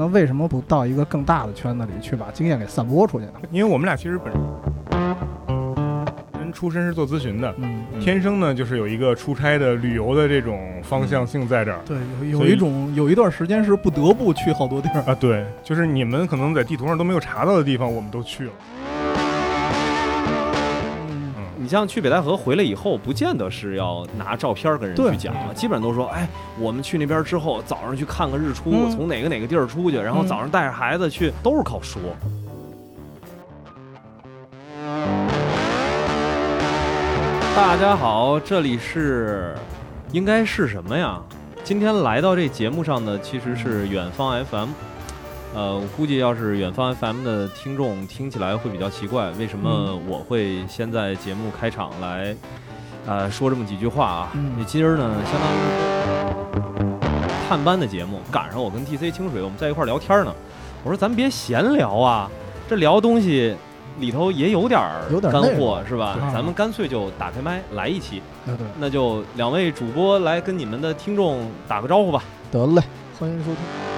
那为什么不到一个更大的圈子里去把经验给散播出去呢？因为我们俩其实本人出身是做咨询的，嗯，天生呢就是有一个出差的旅游的这种方向性在这儿。对，有有一种有一段时间是不得不去好多地儿。啊，对，就是你们可能在地图上都没有查到的地方，我们都去了。你像去北戴河回来以后，不见得是要拿照片跟人去讲，基本上都说，哎，我们去那边之后，早上去看个日出，嗯从哪个哪个地儿出去，然后嗯早上带着孩子去，都是靠说。大家好，这里是应该是什么呀？今天来到这节目上的其实是远方 FM。呃，我估计要是远方 FM 的听众听起来会比较奇怪，为什么嗯我会先在节目开场来，呃，说这么几句话啊？嗯你今儿呢，相当于探班的节目，赶上我跟 TC 清水我们在一块儿聊天呢。我说咱别闲聊啊，这聊东西里头也有点儿干货是吧？咱们干脆就打开麦来一期，那就两位主播来跟你们的听众打个招呼吧。得嘞，欢迎收听。